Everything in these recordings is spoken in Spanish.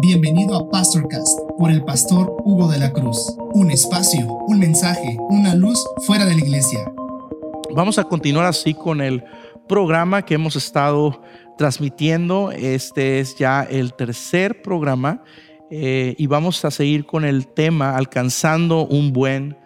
Bienvenido a Pastorcast por el pastor Hugo de la Cruz. Un espacio, un mensaje, una luz fuera de la iglesia. Vamos a continuar así con el programa que hemos estado transmitiendo. Este es ya el tercer programa eh, y vamos a seguir con el tema alcanzando un buen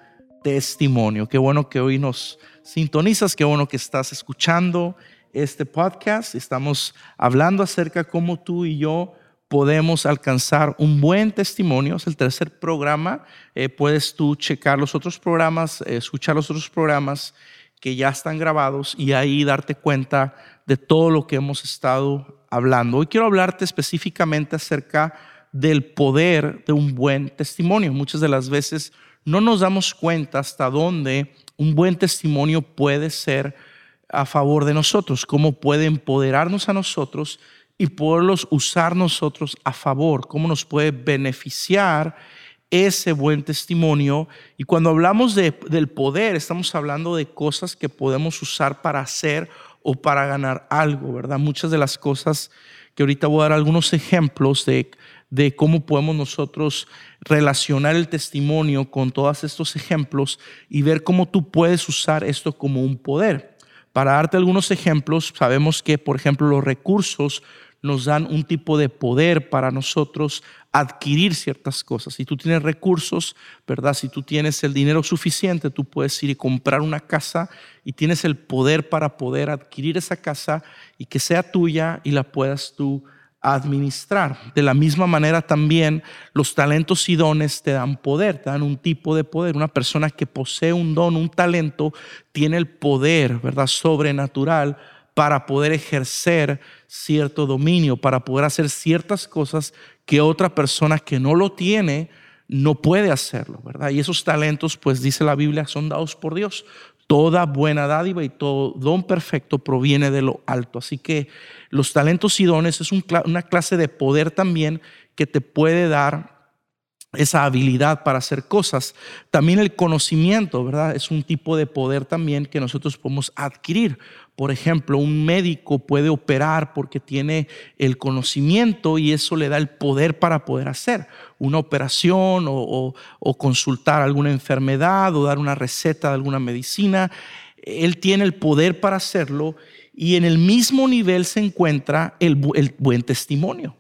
testimonio. Qué bueno que hoy nos sintonizas, qué bueno que estás escuchando este podcast. Estamos hablando acerca cómo tú y yo podemos alcanzar un buen testimonio. Es el tercer programa. Eh, puedes tú checar los otros programas, escuchar los otros programas que ya están grabados y ahí darte cuenta de todo lo que hemos estado hablando. Hoy quiero hablarte específicamente acerca del poder de un buen testimonio. Muchas de las veces no nos damos cuenta hasta dónde un buen testimonio puede ser a favor de nosotros, cómo puede empoderarnos a nosotros y poderlos usar nosotros a favor, cómo nos puede beneficiar ese buen testimonio. Y cuando hablamos de, del poder, estamos hablando de cosas que podemos usar para hacer o para ganar algo, ¿verdad? Muchas de las cosas que ahorita voy a dar algunos ejemplos de, de cómo podemos nosotros relacionar el testimonio con todos estos ejemplos y ver cómo tú puedes usar esto como un poder. Para darte algunos ejemplos, sabemos que, por ejemplo, los recursos nos dan un tipo de poder para nosotros adquirir ciertas cosas. Si tú tienes recursos, ¿verdad? Si tú tienes el dinero suficiente, tú puedes ir y comprar una casa y tienes el poder para poder adquirir esa casa y que sea tuya y la puedas tú administrar. De la misma manera también los talentos y dones te dan poder, te dan un tipo de poder. Una persona que posee un don, un talento, tiene el poder, ¿verdad? Sobrenatural para poder ejercer cierto dominio, para poder hacer ciertas cosas que otra persona que no lo tiene no puede hacerlo, ¿verdad? Y esos talentos, pues dice la Biblia, son dados por Dios. Toda buena dádiva y todo don perfecto proviene de lo alto. Así que los talentos y dones es una clase de poder también que te puede dar esa habilidad para hacer cosas. También el conocimiento, ¿verdad? Es un tipo de poder también que nosotros podemos adquirir. Por ejemplo, un médico puede operar porque tiene el conocimiento y eso le da el poder para poder hacer una operación o, consultar alguna enfermedad o dar una receta de alguna medicina. Él tiene el poder para hacerlo y en el mismo nivel se encuentra el buen testimonio.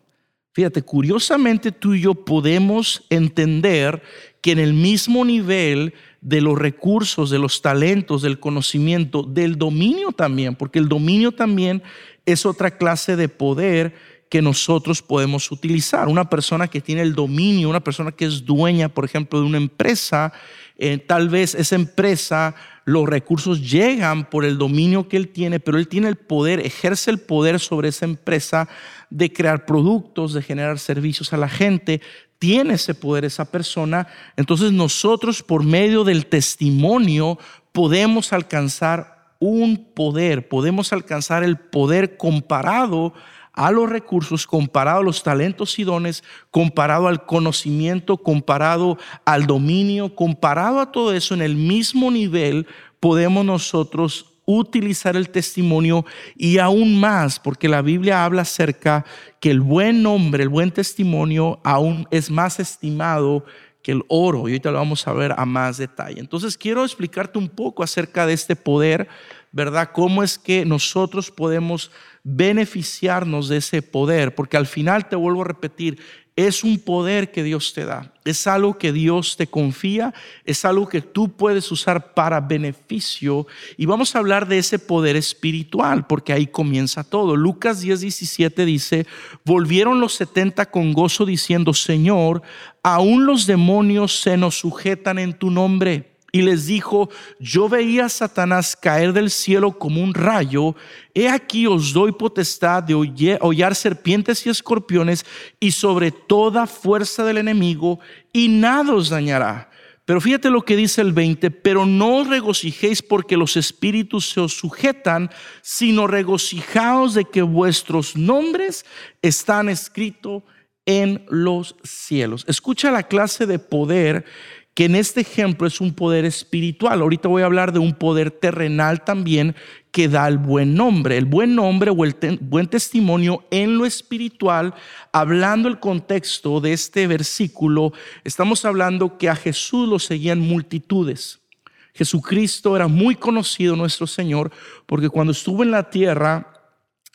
Fíjate, curiosamente tú y yo podemos entender que en el mismo nivel de los recursos, de los talentos, del conocimiento, del dominio también, porque el dominio también es otra clase de poder que nosotros podemos utilizar. Una persona que tiene el dominio, una persona que es dueña, por ejemplo, de una empresa, eh, tal vez esa empresa, los recursos llegan por el dominio que él tiene, pero él tiene el poder, ejerce el poder sobre esa empresa de crear productos, de generar servicios a la gente, tiene ese poder esa persona, entonces nosotros por medio del testimonio podemos alcanzar un poder, podemos alcanzar el poder comparado a los recursos, comparado a los talentos y dones, comparado al conocimiento, comparado al dominio, comparado a todo eso en el mismo nivel, podemos nosotros utilizar el testimonio y aún más, porque la Biblia habla acerca que el buen nombre, el buen testimonio aún es más estimado que el oro. Y ahorita lo vamos a ver a más detalle. Entonces quiero explicarte un poco acerca de este poder, ¿verdad? Cómo es que nosotros podemos beneficiarnos de ese poder, porque al final te vuelvo a repetir, es un poder que Dios te da, es algo que Dios te confía, es algo que tú puedes usar para beneficio. Y vamos a hablar de ese poder espiritual, porque ahí comienza todo. Lucas 10, 17 dice, volvieron los 70 con gozo diciendo, Señor, aún los demonios se nos sujetan en tu nombre y les dijo, yo veía a Satanás caer del cielo como un rayo, he aquí os doy potestad de hollar serpientes y escorpiones y sobre toda fuerza del enemigo, y nada os dañará. Pero fíjate lo que dice el 20, pero no os regocijéis porque los espíritus se os sujetan, sino regocijaos de que vuestros nombres están escritos en los cielos. Escucha la clase de poder que en este ejemplo es un poder espiritual. Ahorita voy a hablar de un poder terrenal también que da el buen nombre, el buen nombre o el buen testimonio en lo espiritual. Hablando el contexto de este versículo, estamos hablando que a Jesús lo seguían multitudes. Jesucristo era muy conocido nuestro Señor porque cuando estuvo en la tierra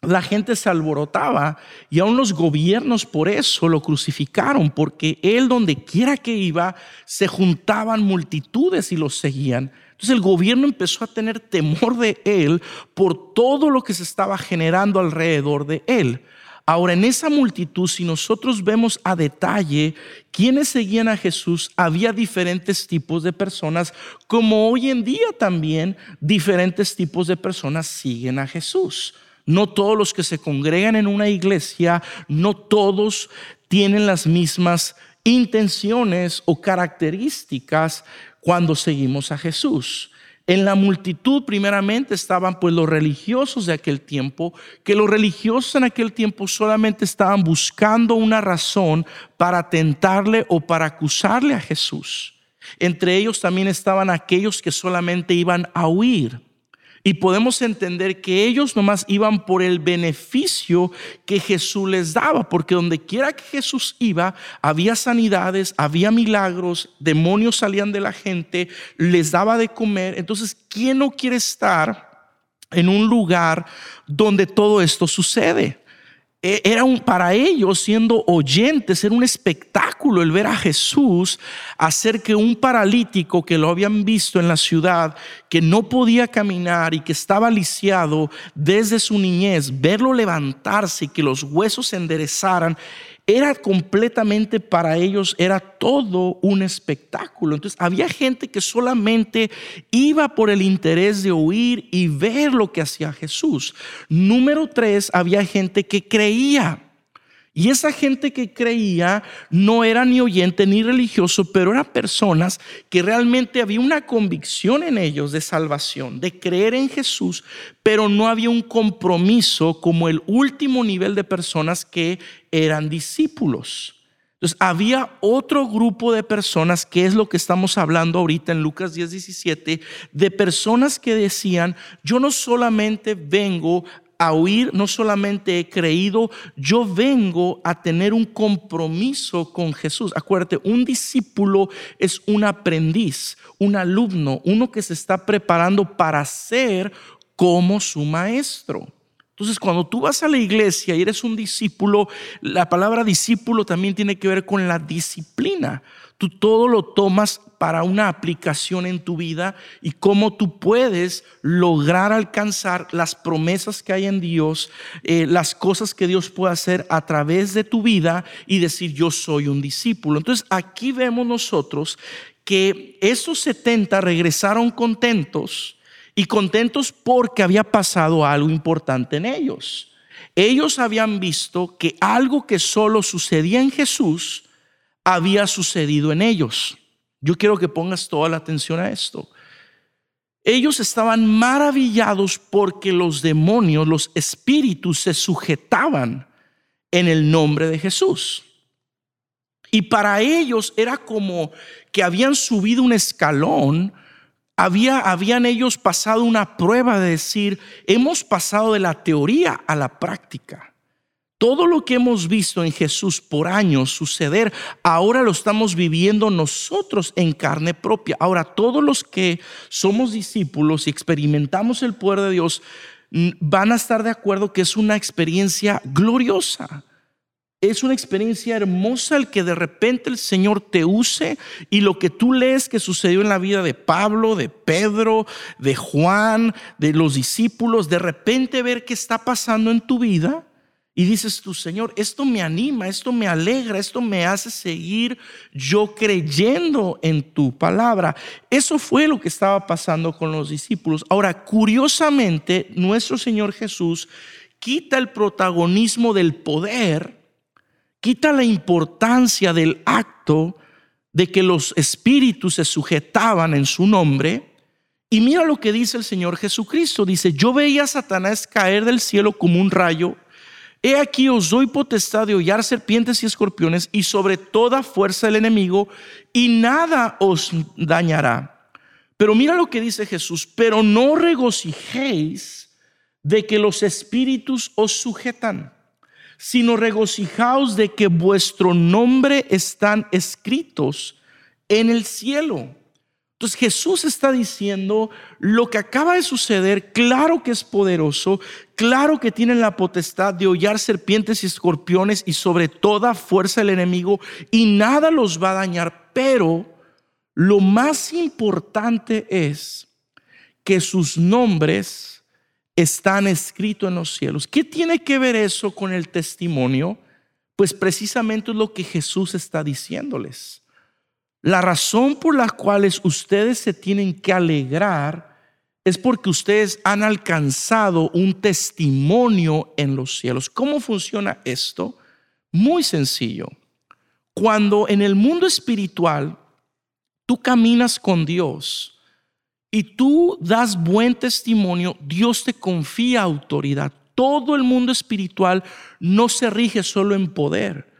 la gente se alborotaba y aún los gobiernos por eso lo crucificaron, porque él donde quiera que iba se juntaban multitudes y los seguían. Entonces el gobierno empezó a tener temor de él por todo lo que se estaba generando alrededor de él. Ahora, en esa multitud, si nosotros vemos a detalle quienes seguían a Jesús, había diferentes tipos de personas, como hoy en día también diferentes tipos de personas siguen a Jesús. No todos los que se congregan en una iglesia, no todos tienen las mismas intenciones o características cuando seguimos a Jesús. En la multitud primeramente estaban pues los religiosos de aquel tiempo, que los religiosos en aquel tiempo solamente estaban buscando una razón para tentarle o para acusarle a Jesús. Entre ellos también estaban aquellos que solamente iban a huir. Y podemos entender que ellos nomás iban por el beneficio que Jesús les daba, porque donde quiera que Jesús iba, había sanidades, había milagros, demonios salían de la gente, les daba de comer. Entonces, ¿quién no quiere estar en un lugar donde todo esto sucede? E, era un, para ellos, siendo oyentes, era un espectáculo el ver a Jesús hacer que un paralítico que lo habían visto en la ciudad, que no podía caminar y que estaba lisiado desde su niñez, verlo levantarse y que los huesos se enderezaran, era completamente para ellos, era todo un espectáculo. Entonces había gente que solamente iba por el interés de oír y ver lo que hacía Jesús. Número tres, había gente que creía. Y esa gente que creía no era ni oyente ni religioso, pero eran personas que realmente había una convicción en ellos de salvación, de creer en Jesús, pero no había un compromiso como el último nivel de personas que eran discípulos. Entonces, había otro grupo de personas, que es lo que estamos hablando ahorita en Lucas 10, 17, de personas que decían, yo no solamente vengo a oír, no solamente he creído, yo vengo a tener un compromiso con Jesús. Acuérdate, un discípulo es un aprendiz, un alumno, uno que se está preparando para ser como su maestro. Entonces, cuando tú vas a la iglesia y eres un discípulo, la palabra discípulo también tiene que ver con la disciplina. Tú todo lo tomas para una aplicación en tu vida y cómo tú puedes lograr alcanzar las promesas que hay en Dios, eh, las cosas que Dios puede hacer a través de tu vida y decir yo soy un discípulo. Entonces aquí vemos nosotros que esos 70 regresaron contentos y contentos porque había pasado algo importante en ellos. Ellos habían visto que algo que solo sucedía en Jesús, había sucedido en ellos. Yo quiero que pongas toda la atención a esto. Ellos estaban maravillados porque los demonios, los espíritus se sujetaban en el nombre de Jesús. Y para ellos era como que habían subido un escalón, había, habían ellos pasado una prueba de decir, hemos pasado de la teoría a la práctica. Todo lo que hemos visto en Jesús por años suceder, ahora lo estamos viviendo nosotros en carne propia. Ahora, todos los que somos discípulos y experimentamos el poder de Dios van a estar de acuerdo que es una experiencia gloriosa. Es una experiencia hermosa el que de repente el Señor te use y lo que tú lees que sucedió en la vida de Pablo, de Pedro, de Juan, de los discípulos, de repente ver qué está pasando en tu vida y dices tú, Señor, esto me anima, esto me alegra, esto me hace seguir yo creyendo en tu palabra. Eso fue lo que estaba pasando con los discípulos. Ahora, curiosamente, nuestro Señor Jesús quita el protagonismo del poder, quita la importancia del acto de que los espíritus se sujetaban en su nombre. Y mira lo que dice el Señor Jesucristo. Dice, yo veía a Satanás caer del cielo como un rayo He aquí os doy potestad de hollar serpientes y escorpiones y sobre toda fuerza del enemigo y nada os dañará. Pero mira lo que dice Jesús, pero no regocijéis de que los espíritus os sujetan, sino regocijaos de que vuestro nombre están escritos en el cielo. Entonces Jesús está diciendo, lo que acaba de suceder, claro que es poderoso, claro que tienen la potestad de hollar serpientes y escorpiones y sobre toda fuerza del enemigo y nada los va a dañar, pero lo más importante es que sus nombres están escritos en los cielos. ¿Qué tiene que ver eso con el testimonio? Pues precisamente es lo que Jesús está diciéndoles. La razón por la cual ustedes se tienen que alegrar es porque ustedes han alcanzado un testimonio en los cielos. ¿Cómo funciona esto? Muy sencillo. Cuando en el mundo espiritual tú caminas con Dios y tú das buen testimonio, Dios te confía autoridad. Todo el mundo espiritual no se rige solo en poder,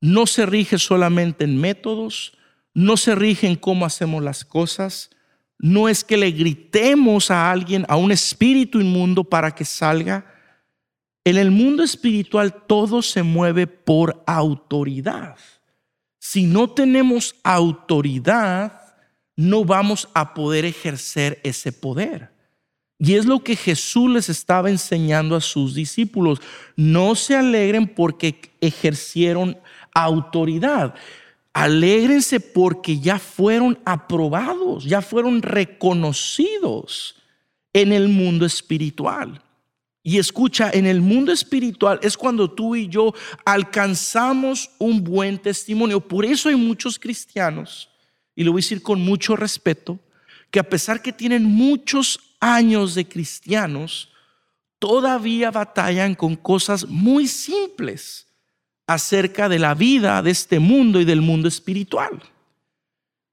no se rige solamente en métodos, no se rige en cómo hacemos las cosas. No es que le gritemos a alguien, a un espíritu inmundo para que salga. En el mundo espiritual todo se mueve por autoridad. Si no tenemos autoridad, no vamos a poder ejercer ese poder. Y es lo que Jesús les estaba enseñando a sus discípulos. No se alegren porque ejercieron autoridad. Alégrense porque ya fueron aprobados, ya fueron reconocidos en el mundo espiritual. Y escucha, en el mundo espiritual es cuando tú y yo alcanzamos un buen testimonio. Por eso hay muchos cristianos, y lo voy a decir con mucho respeto, que a pesar que tienen muchos años de cristianos, todavía batallan con cosas muy simples acerca de la vida de este mundo y del mundo espiritual.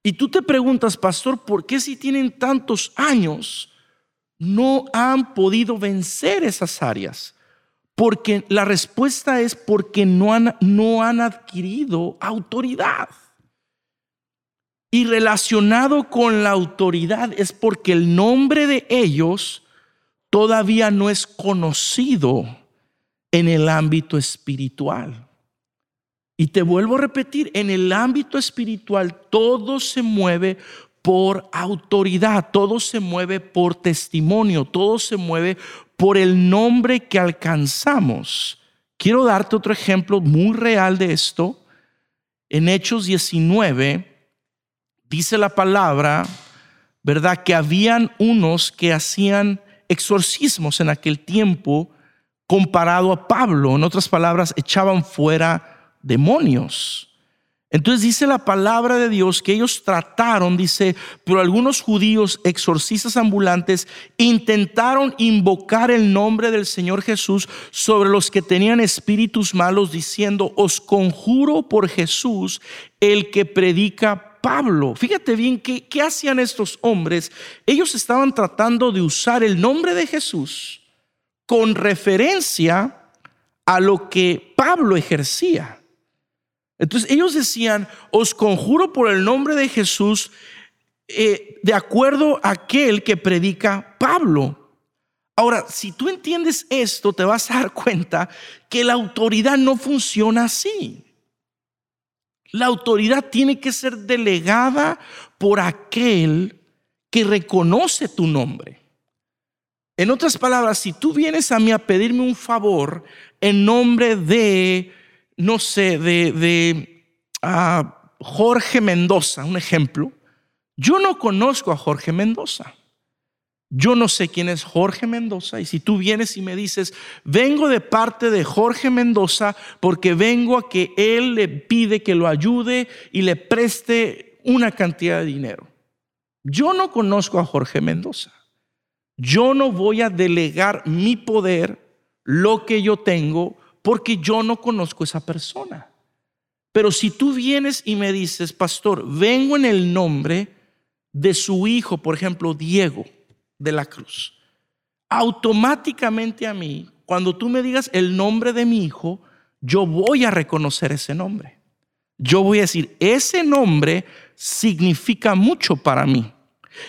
Y tú te preguntas, pastor, ¿por qué si tienen tantos años no han podido vencer esas áreas? Porque la respuesta es porque no han, no han adquirido autoridad. Y relacionado con la autoridad es porque el nombre de ellos todavía no es conocido en el ámbito espiritual. Y te vuelvo a repetir, en el ámbito espiritual todo se mueve por autoridad, todo se mueve por testimonio, todo se mueve por el nombre que alcanzamos. Quiero darte otro ejemplo muy real de esto. En Hechos 19 dice la palabra, ¿verdad? Que habían unos que hacían exorcismos en aquel tiempo comparado a Pablo. En otras palabras, echaban fuera demonios. Entonces dice la palabra de Dios que ellos trataron, dice, pero algunos judíos exorcistas ambulantes intentaron invocar el nombre del Señor Jesús sobre los que tenían espíritus malos, diciendo, os conjuro por Jesús, el que predica Pablo. Fíjate bien qué, hacían estos hombres. Ellos estaban tratando de usar el nombre de Jesús con referencia a lo que Pablo ejercía. Entonces ellos decían, os conjuro por el nombre de Jesús, eh, de acuerdo a aquel que predica Pablo. Ahora, si tú entiendes esto, te vas a dar cuenta que la autoridad no funciona así. La autoridad tiene que ser delegada por aquel que reconoce tu nombre. En otras palabras, si tú vienes a mí a pedirme un favor en nombre de no sé, de, Jorge Mendoza, un ejemplo, yo no conozco a Jorge Mendoza. Yo no sé quién es Jorge Mendoza y si tú vienes y me dices, vengo de parte de Jorge Mendoza porque vengo a que él le pide que lo ayude y le preste una cantidad de dinero. Yo no conozco a Jorge Mendoza. Yo no voy a delegar mi poder, lo que yo tengo, porque yo no conozco esa persona. Pero si tú vienes y me dices, pastor, vengo en el nombre de su hijo, por ejemplo, Diego de la Cruz, automáticamente a mí, cuando tú me digas el nombre de mi hijo, yo voy a reconocer ese nombre. Yo voy a decir, ese nombre significa mucho para mí.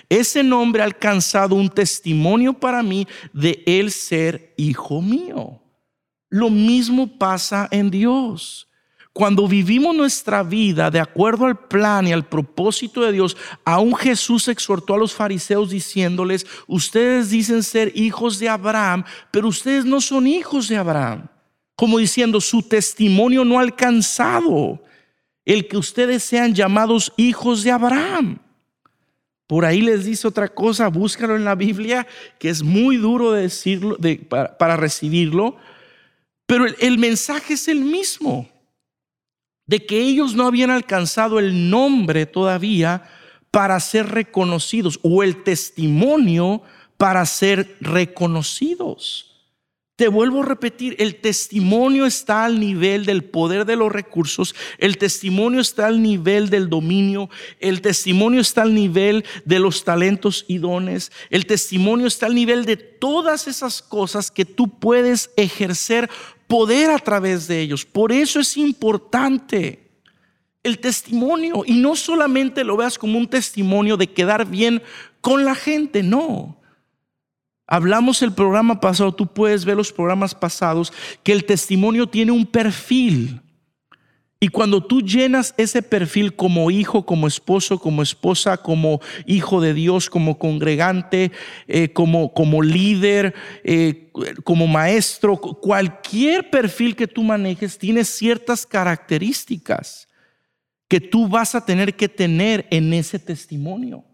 Ese nombre ha alcanzado un testimonio para mí de él ser hijo mío. Lo mismo pasa en Dios. Cuando vivimos nuestra vida de acuerdo al plan y al propósito de Dios, aún Jesús exhortó a los fariseos diciéndoles, ustedes dicen ser hijos de Abraham, pero ustedes no son hijos de Abraham. Como diciendo, su testimonio no ha alcanzado el que ustedes sean llamados hijos de Abraham. Por ahí les dice otra cosa, búscalo en la Biblia, que es muy duro de decirlo, para, recibirlo, pero el mensaje es el mismo de que ellos no habían alcanzado el nombre todavía para ser reconocidos o el testimonio para ser reconocidos. Te vuelvo a repetir, el testimonio está al nivel del poder de los recursos, el testimonio está al nivel del dominio, el testimonio está al nivel de los talentos y dones, el testimonio está al nivel de todas esas cosas que tú puedes ejercer poder a través de ellos. Por eso es importante el testimonio y no solamente lo veas como un testimonio de quedar bien con la gente, no. Hablamos el programa pasado, tú puedes ver los programas pasados, que el testimonio tiene un perfil. Y cuando tú llenas ese perfil como hijo, como esposo, como esposa, como hijo de Dios, como congregante, eh, como, como líder, eh, como maestro, cualquier perfil que tú manejes tiene ciertas características que tú vas a tener que tener en ese testimonio.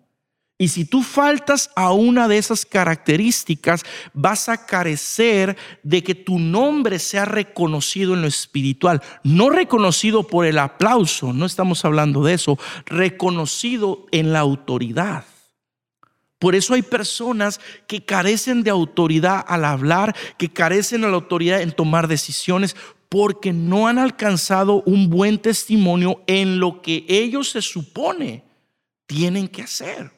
Y si tú faltas a una de esas características, vas a carecer de que tu nombre sea reconocido en lo espiritual. No reconocido por el aplauso, no estamos hablando de eso, reconocido en la autoridad. Por eso hay personas que carecen de autoridad al hablar, que carecen de la autoridad en tomar decisiones, porque no han alcanzado un buen testimonio en lo que ellos se supone tienen que hacer.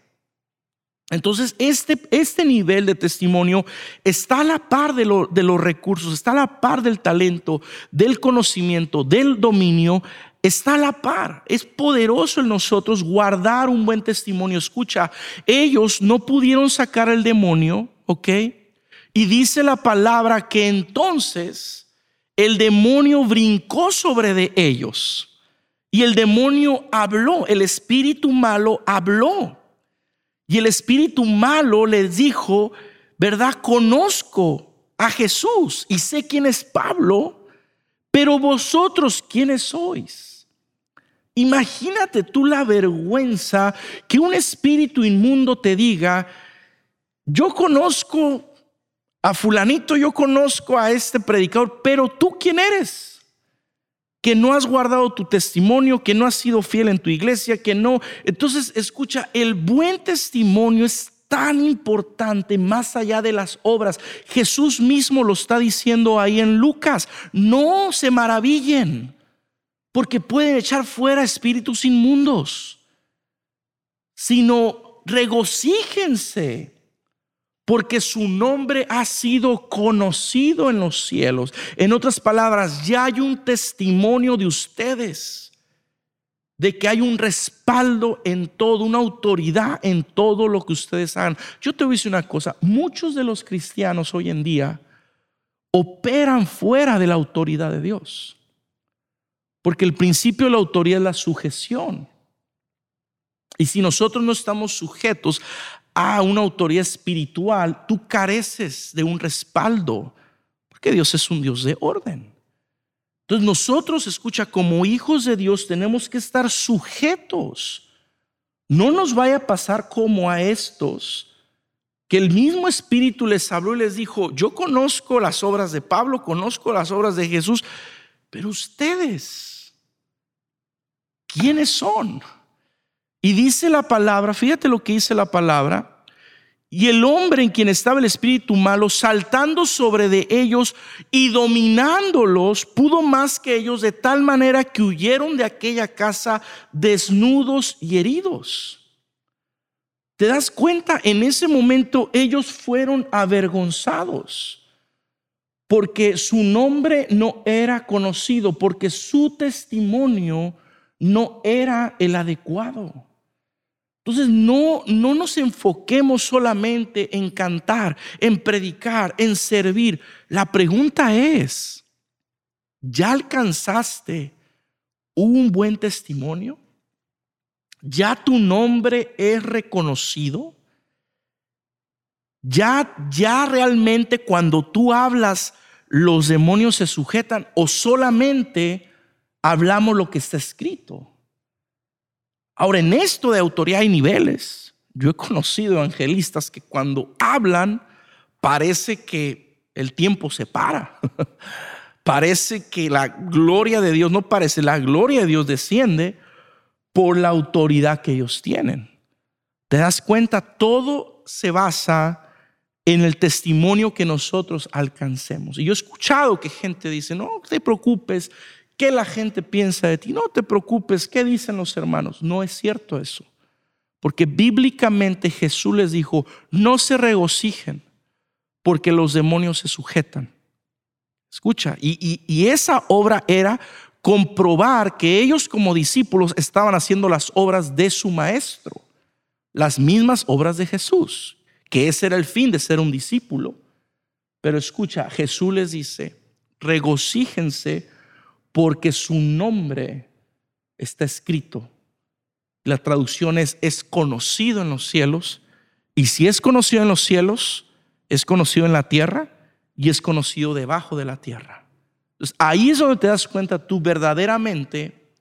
Entonces, este, este nivel de testimonio está a la par de, de los recursos, está a la par del talento, del conocimiento, del dominio, está a la par. Es poderoso en nosotros guardar un buen testimonio. Escucha, ellos no pudieron sacar el demonio, ¿ok? Y dice la palabra que entonces el demonio brincó sobre de ellos. Y el demonio habló, el espíritu malo habló. Y el espíritu malo les dijo, ¿verdad? Conozco a Jesús y sé quién es Pablo, pero vosotros quiénes sois. Imagínate tú la vergüenza que un espíritu inmundo te diga, yo conozco a fulanito, yo conozco a este predicador, pero tú quién eres? Que no has guardado tu testimonio, que no has sido fiel en tu iglesia, que no. Entonces, escucha, el buen testimonio es tan importante más allá de las obras. Jesús mismo lo está diciendo ahí en Lucas. No se maravillen, porque pueden echar fuera espíritus inmundos, sino regocíjense porque su nombre ha sido conocido en los cielos. En otras palabras, ya hay un testimonio de ustedes, de que hay un respaldo en todo, una autoridad en todo lo que ustedes hagan. Yo te voy a decir una cosa, muchos de los cristianos hoy en día operan fuera de la autoridad de Dios. Porque el principio de la autoridad es la sujeción. Y si nosotros no estamos sujetos a una autoridad espiritual, tú careces de un respaldo, porque Dios es un Dios de orden. Entonces nosotros, escucha, como hijos de Dios tenemos que estar sujetos. No nos vaya a pasar como a estos, que el mismo Espíritu les habló y les dijo, yo conozco las obras de Pablo, conozco las obras de Jesús, pero ustedes, ¿quiénes son? Y dice la palabra, fíjate lo que dice la palabra, y el hombre en quien estaba el espíritu malo, saltando sobre de ellos y dominándolos, pudo más que ellos de tal manera que huyeron de aquella casa desnudos y heridos. ¿Te das cuenta? En ese momento ellos fueron avergonzados. porque su nombre no era conocido, porque su testimonio no era el adecuado. Entonces no, no nos enfoquemos solamente en cantar, en predicar, en servir. La pregunta es, ¿ya alcanzaste un buen testimonio? ¿Ya tu nombre es reconocido? ¿Ya, ya realmente cuando tú hablas los demonios se sujetan o solamente hablamos lo que está escrito? Ahora, en esto de autoridad hay niveles. Yo he conocido evangelistas que cuando hablan parece que el tiempo se para. parece que la gloria de Dios, no parece, la gloria de Dios desciende por la autoridad que ellos tienen. ¿Te das cuenta? Todo se basa en el testimonio que nosotros alcancemos. Y yo he escuchado que gente dice, no te preocupes, ¿Qué la gente piensa de ti? No te preocupes, ¿qué dicen los hermanos? No es cierto eso. Porque bíblicamente Jesús les dijo, no se regocijen porque los demonios se sujetan. Escucha, y, y esa obra era comprobar que ellos como discípulos estaban haciendo las obras de su maestro, las mismas obras de Jesús, que ese era el fin de ser un discípulo. Pero escucha, Jesús les dice, regocíjense porque su nombre está escrito. La traducción es, es conocido en los cielos. Y si es conocido en los cielos, es conocido en la tierra y es conocido debajo de la tierra. Entonces, ahí es donde te das cuenta tú verdaderamente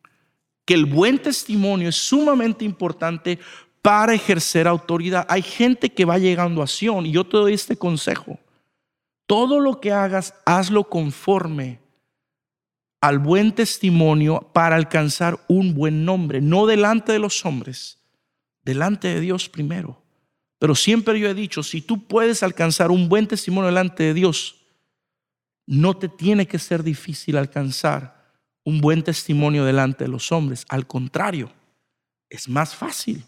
que el buen testimonio es sumamente importante para ejercer autoridad. Hay gente que va llegando a Sion y yo te doy este consejo. Todo lo que hagas, hazlo conforme al buen testimonio para alcanzar un buen nombre, no delante de los hombres, delante de Dios primero. Pero siempre yo he dicho, si tú puedes alcanzar un buen testimonio delante de Dios, no te tiene que ser difícil alcanzar un buen testimonio delante de los hombres. Al contrario, es más fácil,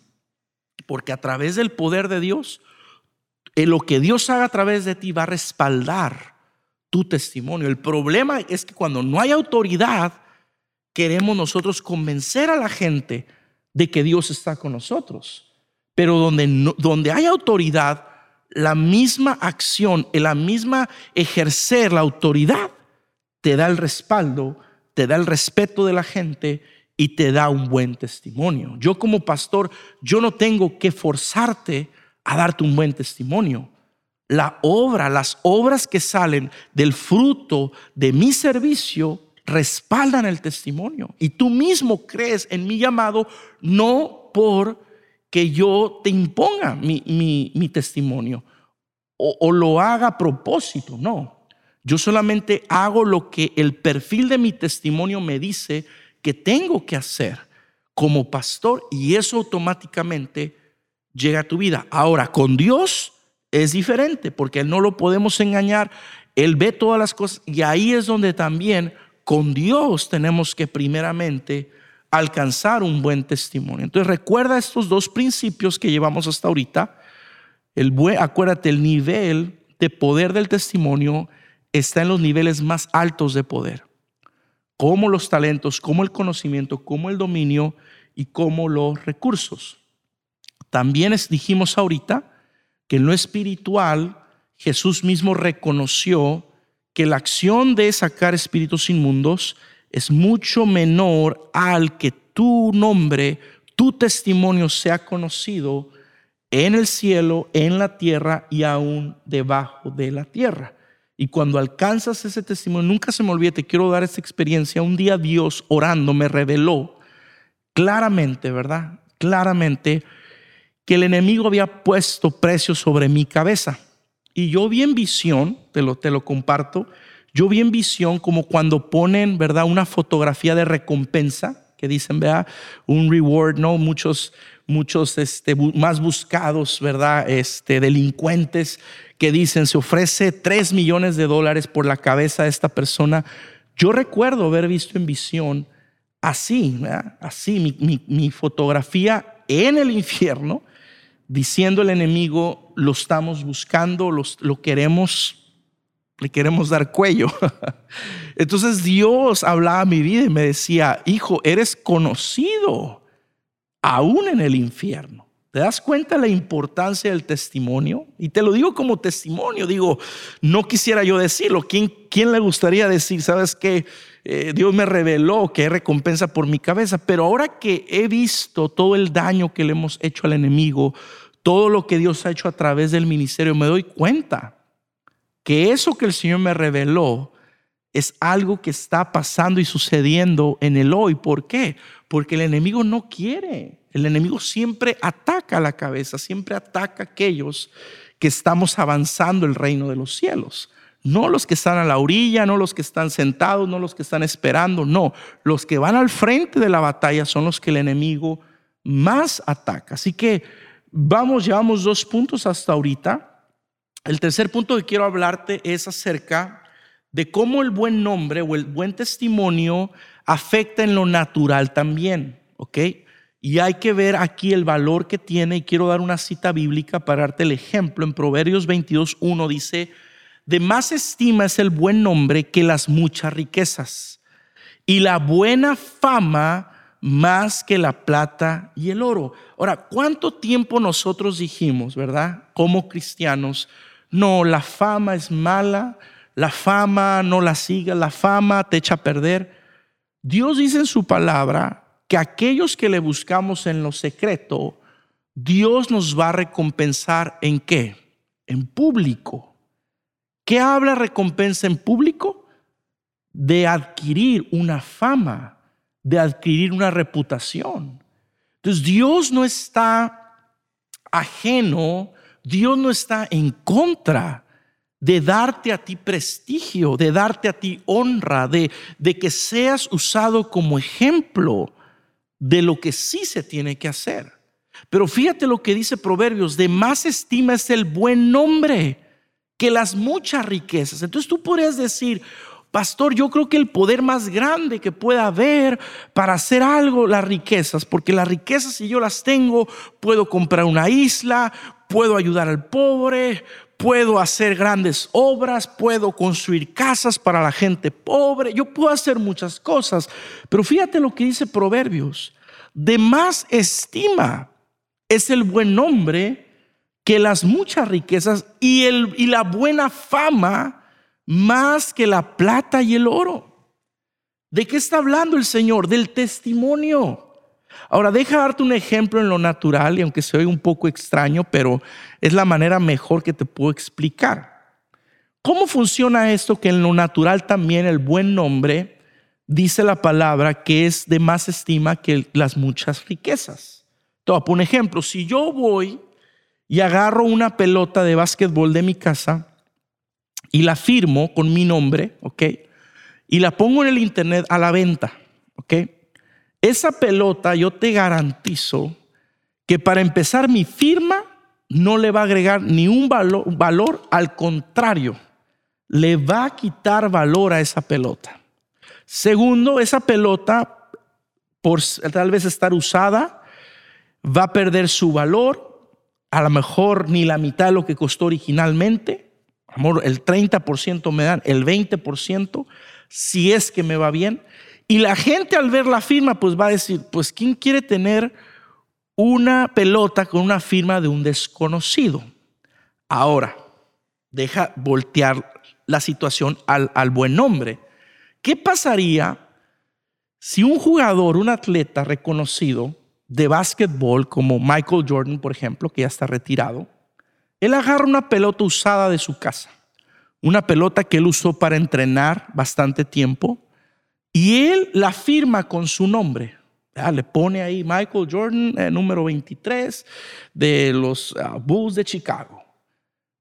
porque a través del poder de Dios, en lo que Dios haga a través de ti va a respaldar tu testimonio. El problema es que cuando no hay autoridad, queremos nosotros convencer a la gente de que Dios está con nosotros. Pero donde, donde hay autoridad, la misma acción, la misma ejercer la autoridad, te da el respaldo, te da el respeto de la gente y te da un buen testimonio. Yo como pastor, yo no tengo que forzarte a darte un buen testimonio la obra, las obras que salen del fruto de mi servicio respaldan el testimonio. Y tú mismo crees en mi llamado no por que yo te imponga mi, testimonio o, o lo haga a propósito, no. Yo solamente hago lo que el perfil de mi testimonio me dice que tengo que hacer como pastor y eso automáticamente llega a tu vida. Ahora, con Dios es diferente porque no lo podemos engañar. Él ve todas las cosas y ahí es donde también con Dios tenemos que primeramente alcanzar un buen testimonio. Entonces recuerda estos dos principios que llevamos hasta ahorita. El acuérdate, el nivel de poder del testimonio está en los niveles más altos de poder, como los talentos, como el conocimiento, como el dominio y como los recursos. También dijimos ahorita que en lo espiritual Jesús mismo reconoció que la acción de sacar espíritus inmundos es mucho menor al que tu nombre, tu testimonio sea conocido en el cielo, en la tierra y aún debajo de la tierra. Y cuando alcanzas ese testimonio, nunca se me olvide, te quiero dar esta experiencia. Un día Dios orando me reveló claramente, ¿verdad? Claramente que el enemigo había puesto precio sobre mi cabeza. Y yo vi en visión, te lo, te lo comparto, yo vi en visión como cuando ponen, ¿verdad?, una fotografía de recompensa, que dicen, vea, un reward, ¿no? Muchos, muchos este, más buscados, ¿verdad?, este, delincuentes que dicen, se ofrece 3 millones de dólares por la cabeza de esta persona. Yo recuerdo haber visto en visión así, ¿verdad? así, mi, mi, mi fotografía en el infierno, diciendo el enemigo, lo estamos buscando, lo queremos le queremos dar cuello. Entonces Dios hablaba a mi vida y me decía, hijo, eres conocido aún en el infierno. ¿Te das cuenta la importancia del testimonio? Y te lo digo como testimonio, digo, no quisiera yo decirlo. ¿Quién, quién le gustaría decir, sabes que eh, Dios me reveló que hay recompensa por mi cabeza? Pero ahora que he visto todo el daño que le hemos hecho al enemigo, todo lo que Dios ha hecho a través del ministerio, me doy cuenta que eso que el Señor me reveló es algo que está pasando y sucediendo en el hoy. ¿Por qué? Porque el enemigo no quiere. El enemigo siempre ataca la cabeza, siempre ataca a aquellos que estamos avanzando el reino de los cielos. No los que están a la orilla, no los que están sentados, no los que están esperando, no. Los que van al frente de la batalla son los que el enemigo más ataca. Así que vamos, llevamos dos puntos hasta ahorita. El tercer punto que quiero hablarte es acerca de cómo el buen nombre o el buen testimonio afecta en lo natural también, ¿ok? Y hay que ver aquí el valor que tiene y quiero dar una cita bíblica para darte el ejemplo. En Proverbios 22.1 dice, de más estima es el buen nombre que las muchas riquezas y la buena fama más que la plata y el oro. Ahora, ¿cuánto tiempo nosotros dijimos, verdad? Como cristianos, no, la fama es mala, la fama no la siga, la fama te echa a perder. Dios dice en su palabra que aquellos que le buscamos en lo secreto, Dios nos va a recompensar en qué? En público. ¿Qué habla recompensa en público? De adquirir una fama, de adquirir una reputación. Entonces Dios no está ajeno Dios no está en contra de darte a ti prestigio, de darte a ti honra, de, de que seas usado como ejemplo de lo que sí se tiene que hacer. Pero fíjate lo que dice Proverbios, de más estima es el buen nombre que las muchas riquezas. Entonces tú podrías decir, pastor, yo creo que el poder más grande que pueda haber para hacer algo, las riquezas, porque las riquezas si yo las tengo, puedo comprar una isla, puedo ayudar al pobre, puedo hacer grandes obras, puedo construir casas para la gente pobre, yo puedo hacer muchas cosas, pero fíjate lo que dice Proverbios, de más estima es el buen nombre que las muchas riquezas y, el, y la buena fama más que la plata y el oro. ¿De qué está hablando el Señor? Del testimonio. Ahora, deja darte un ejemplo en lo natural, y aunque se oiga un poco extraño, pero es la manera mejor que te puedo explicar. ¿Cómo funciona esto que en lo natural también el buen nombre dice la palabra que es de más estima que las muchas riquezas? Te un ejemplo. Si yo voy y agarro una pelota de básquetbol de mi casa y la firmo con mi nombre, ¿ok? Y la pongo en el internet a la venta, ¿ok? Esa pelota yo te garantizo que para empezar mi firma no le va a agregar ni un valor, al contrario, le va a quitar valor a esa pelota. Segundo, esa pelota, por tal vez estar usada, va a perder su valor, a lo mejor ni la mitad de lo que costó originalmente. Amor, el 30% me dan, el 20%, si es que me va bien. Y la gente al ver la firma, pues va a decir, pues ¿quién quiere tener una pelota con una firma de un desconocido? Ahora, deja voltear la situación al, al buen nombre. ¿Qué pasaría si un jugador, un atleta reconocido de básquetbol como Michael Jordan, por ejemplo, que ya está retirado, él agarra una pelota usada de su casa, una pelota que él usó para entrenar bastante tiempo, y él la firma con su nombre. le pone ahí Michael Jordan, eh, número 23 de los ah, Bulls de Chicago.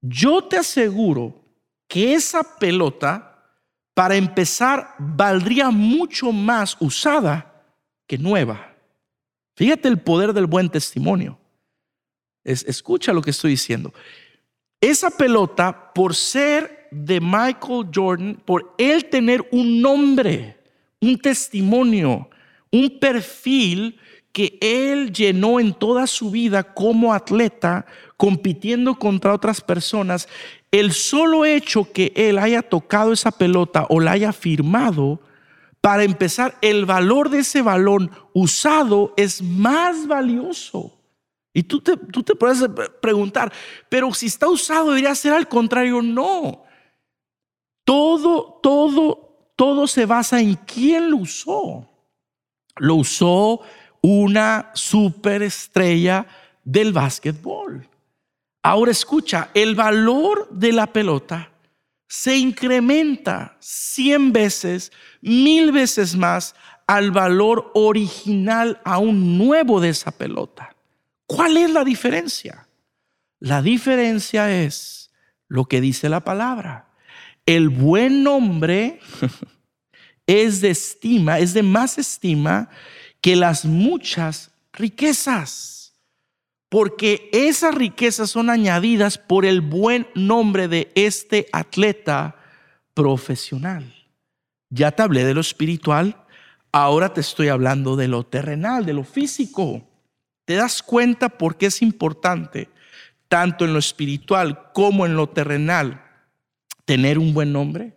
Yo te aseguro que esa pelota, para empezar, valdría mucho más usada que nueva. Fíjate el poder del buen testimonio. Escucha lo que estoy diciendo. Esa pelota, por ser de Michael Jordan, por él tener un nombre, un testimonio, un perfil que él llenó en toda su vida como atleta, compitiendo contra otras personas, el solo hecho que él haya tocado esa pelota o la haya firmado, para empezar, el valor de ese balón usado es más valioso. Y tú te, tú te puedes preguntar, pero si está usado debería ser al contrario. No. Todo, todo, todo se basa en quién lo usó. Lo usó una superestrella del básquetbol. Ahora escucha, el valor de la pelota se incrementa 100 veces, mil veces más al valor original aún nuevo de esa pelota. ¿Cuál es la diferencia? La diferencia es lo que dice la palabra. El buen nombre es de estima, es de más estima que las muchas riquezas, porque esas riquezas son añadidas por el buen nombre de este atleta profesional. Ya te hablé de lo espiritual, ahora te estoy hablando de lo terrenal, de lo físico. ¿Te das cuenta por qué es importante, tanto en lo espiritual como en lo terrenal, tener un buen nombre?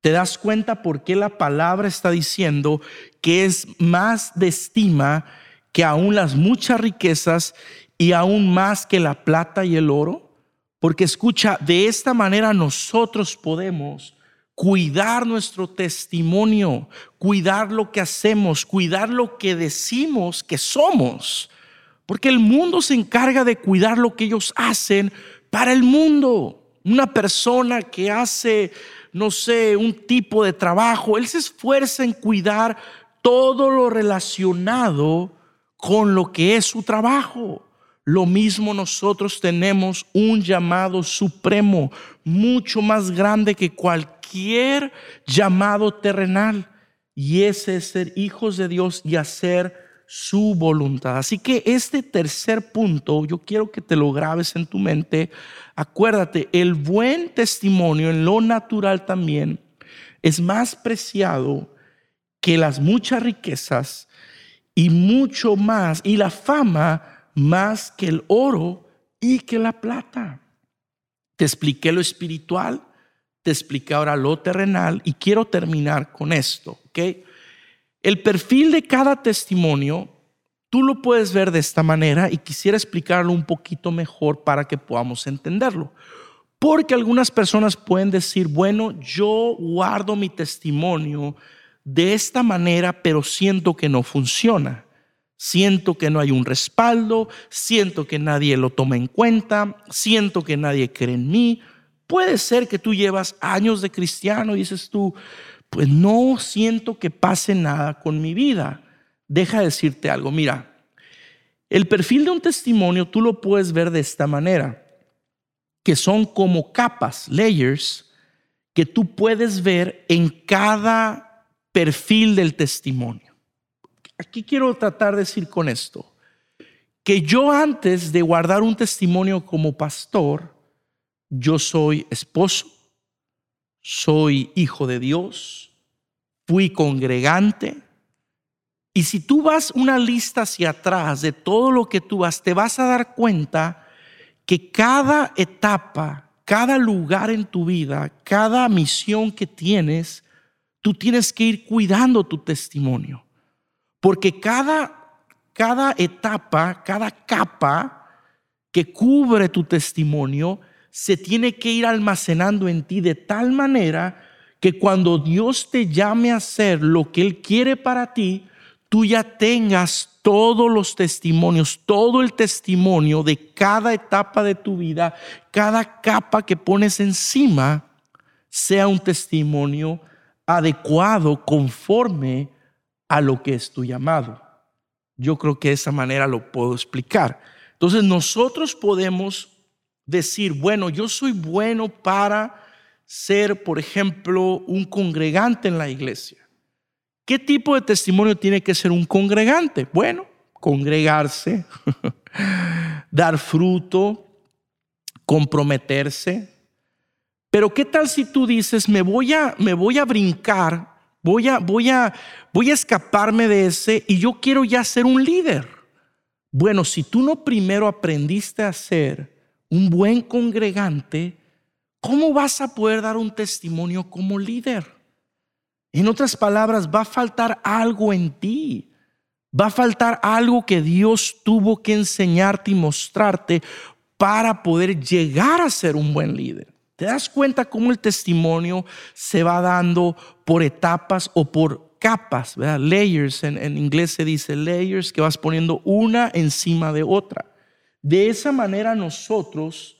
¿Te das cuenta por qué la palabra está diciendo que es más de estima que aún las muchas riquezas y aún más que la plata y el oro? Porque escucha, de esta manera nosotros podemos cuidar nuestro testimonio, cuidar lo que hacemos, cuidar lo que decimos que somos. Porque el mundo se encarga de cuidar lo que ellos hacen para el mundo. Una persona que hace no sé, un tipo de trabajo. Él se esfuerza en cuidar todo lo relacionado con lo que es su trabajo. Lo mismo nosotros tenemos un llamado supremo, mucho más grande que cualquier llamado terrenal. Y ese es ser hijos de Dios y hacer su voluntad. Así que este tercer punto, yo quiero que te lo grabes en tu mente. Acuérdate, el buen testimonio en lo natural también es más preciado que las muchas riquezas y mucho más, y la fama más que el oro y que la plata. Te expliqué lo espiritual, te expliqué ahora lo terrenal y quiero terminar con esto, ¿ok? El perfil de cada testimonio, tú lo puedes ver de esta manera y quisiera explicarlo un poquito mejor para que podamos entenderlo. Porque algunas personas pueden decir, bueno, yo guardo mi testimonio de esta manera, pero siento que no funciona. Siento que no hay un respaldo, siento que nadie lo toma en cuenta, siento que nadie cree en mí. Puede ser que tú llevas años de cristiano y dices tú, pues no siento que pase nada con mi vida. Deja de decirte algo, mira, el perfil de un testimonio tú lo puedes ver de esta manera, que son como capas, layers, que tú puedes ver en cada perfil del testimonio. Aquí quiero tratar de decir con esto, que yo antes de guardar un testimonio como pastor, yo soy esposo, soy hijo de Dios, fui congregante. Y si tú vas una lista hacia atrás de todo lo que tú vas, te vas a dar cuenta que cada etapa, cada lugar en tu vida, cada misión que tienes, tú tienes que ir cuidando tu testimonio. Porque cada, cada etapa, cada capa que cubre tu testimonio, se tiene que ir almacenando en ti de tal manera que cuando Dios te llame a hacer lo que Él quiere para ti, tú ya tengas todos los testimonios, todo el testimonio de cada etapa de tu vida, cada capa que pones encima, sea un testimonio adecuado conforme a lo que es tu llamado. Yo creo que de esa manera lo puedo explicar. Entonces nosotros podemos decir, bueno, yo soy bueno para ser, por ejemplo, un congregante en la iglesia. ¿Qué tipo de testimonio tiene que ser un congregante? Bueno, congregarse, dar fruto, comprometerse. Pero ¿qué tal si tú dices, me voy a, me voy a brincar Voy a, voy a, voy a escaparme de ese y yo quiero ya ser un líder. Bueno, si tú no primero aprendiste a ser un buen congregante, ¿cómo vas a poder dar un testimonio como líder? En otras palabras, va a faltar algo en ti. Va a faltar algo que Dios tuvo que enseñarte y mostrarte para poder llegar a ser un buen líder. ¿Te das cuenta cómo el testimonio se va dando por etapas o por capas. Layers, en, en, inglés se dice layers, que vas poniendo una encima de otra. De esa manera nosotros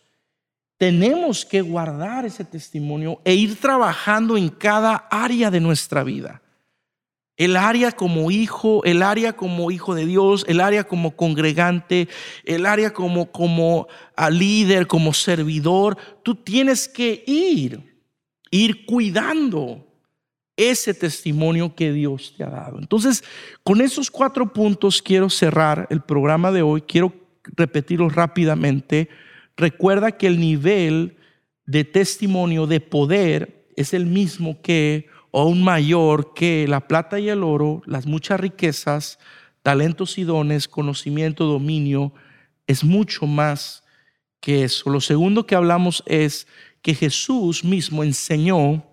tenemos que guardar ese testimonio e ir trabajando en cada área de nuestra vida. El área como hijo, el área como hijo de Dios, el área como congregante, el área como, como a líder, como servidor. Tú tienes que ir, ir cuidando ese testimonio que Dios te ha dado. Entonces, con esos cuatro puntos quiero cerrar el programa de hoy. Quiero repetirlos rápidamente. Recuerda que el nivel de testimonio, de poder, es el mismo que o aún mayor que la plata y el oro, las muchas riquezas, talentos y dones, conocimiento, dominio, es mucho más que eso. Lo segundo que hablamos es que Jesús mismo enseñó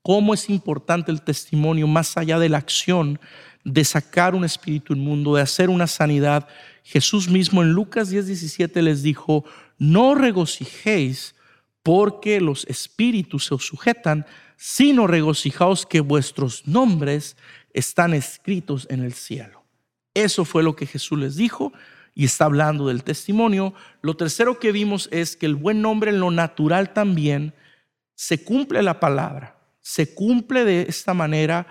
cómo es importante el testimonio más allá de la acción de sacar un espíritu inmundo, de hacer una sanidad. Jesús mismo en Lucas 10, 17 les dijo, no regocijéis porque los espíritus se os sujetan, sino regocijaos que vuestros nombres están escritos en el cielo. Eso fue lo que Jesús les dijo y está hablando del testimonio. Lo tercero que vimos es que el buen nombre en lo natural también se cumple la palabra, se cumple de esta manera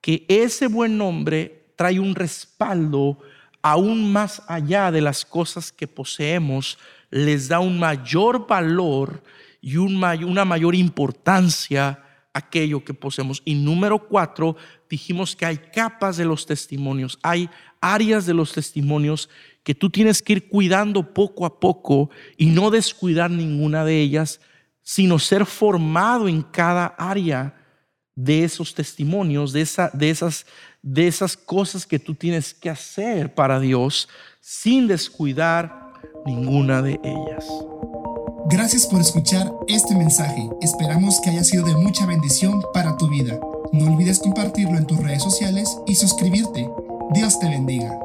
que ese buen nombre trae un respaldo aún más allá de las cosas que poseemos, les da un mayor valor y una mayor importancia aquello que poseemos. Y número cuatro, dijimos que hay capas de los testimonios, hay áreas de los testimonios que tú tienes que ir cuidando poco a poco y no descuidar ninguna de ellas, sino ser formado en cada área de esos testimonios, de, esa, de, esas, de esas cosas que tú tienes que hacer para Dios sin descuidar ninguna de ellas. Gracias por escuchar este mensaje. Esperamos que haya sido de mucha bendición para tu vida. No olvides compartirlo en tus redes sociales y suscribirte. Dios te bendiga.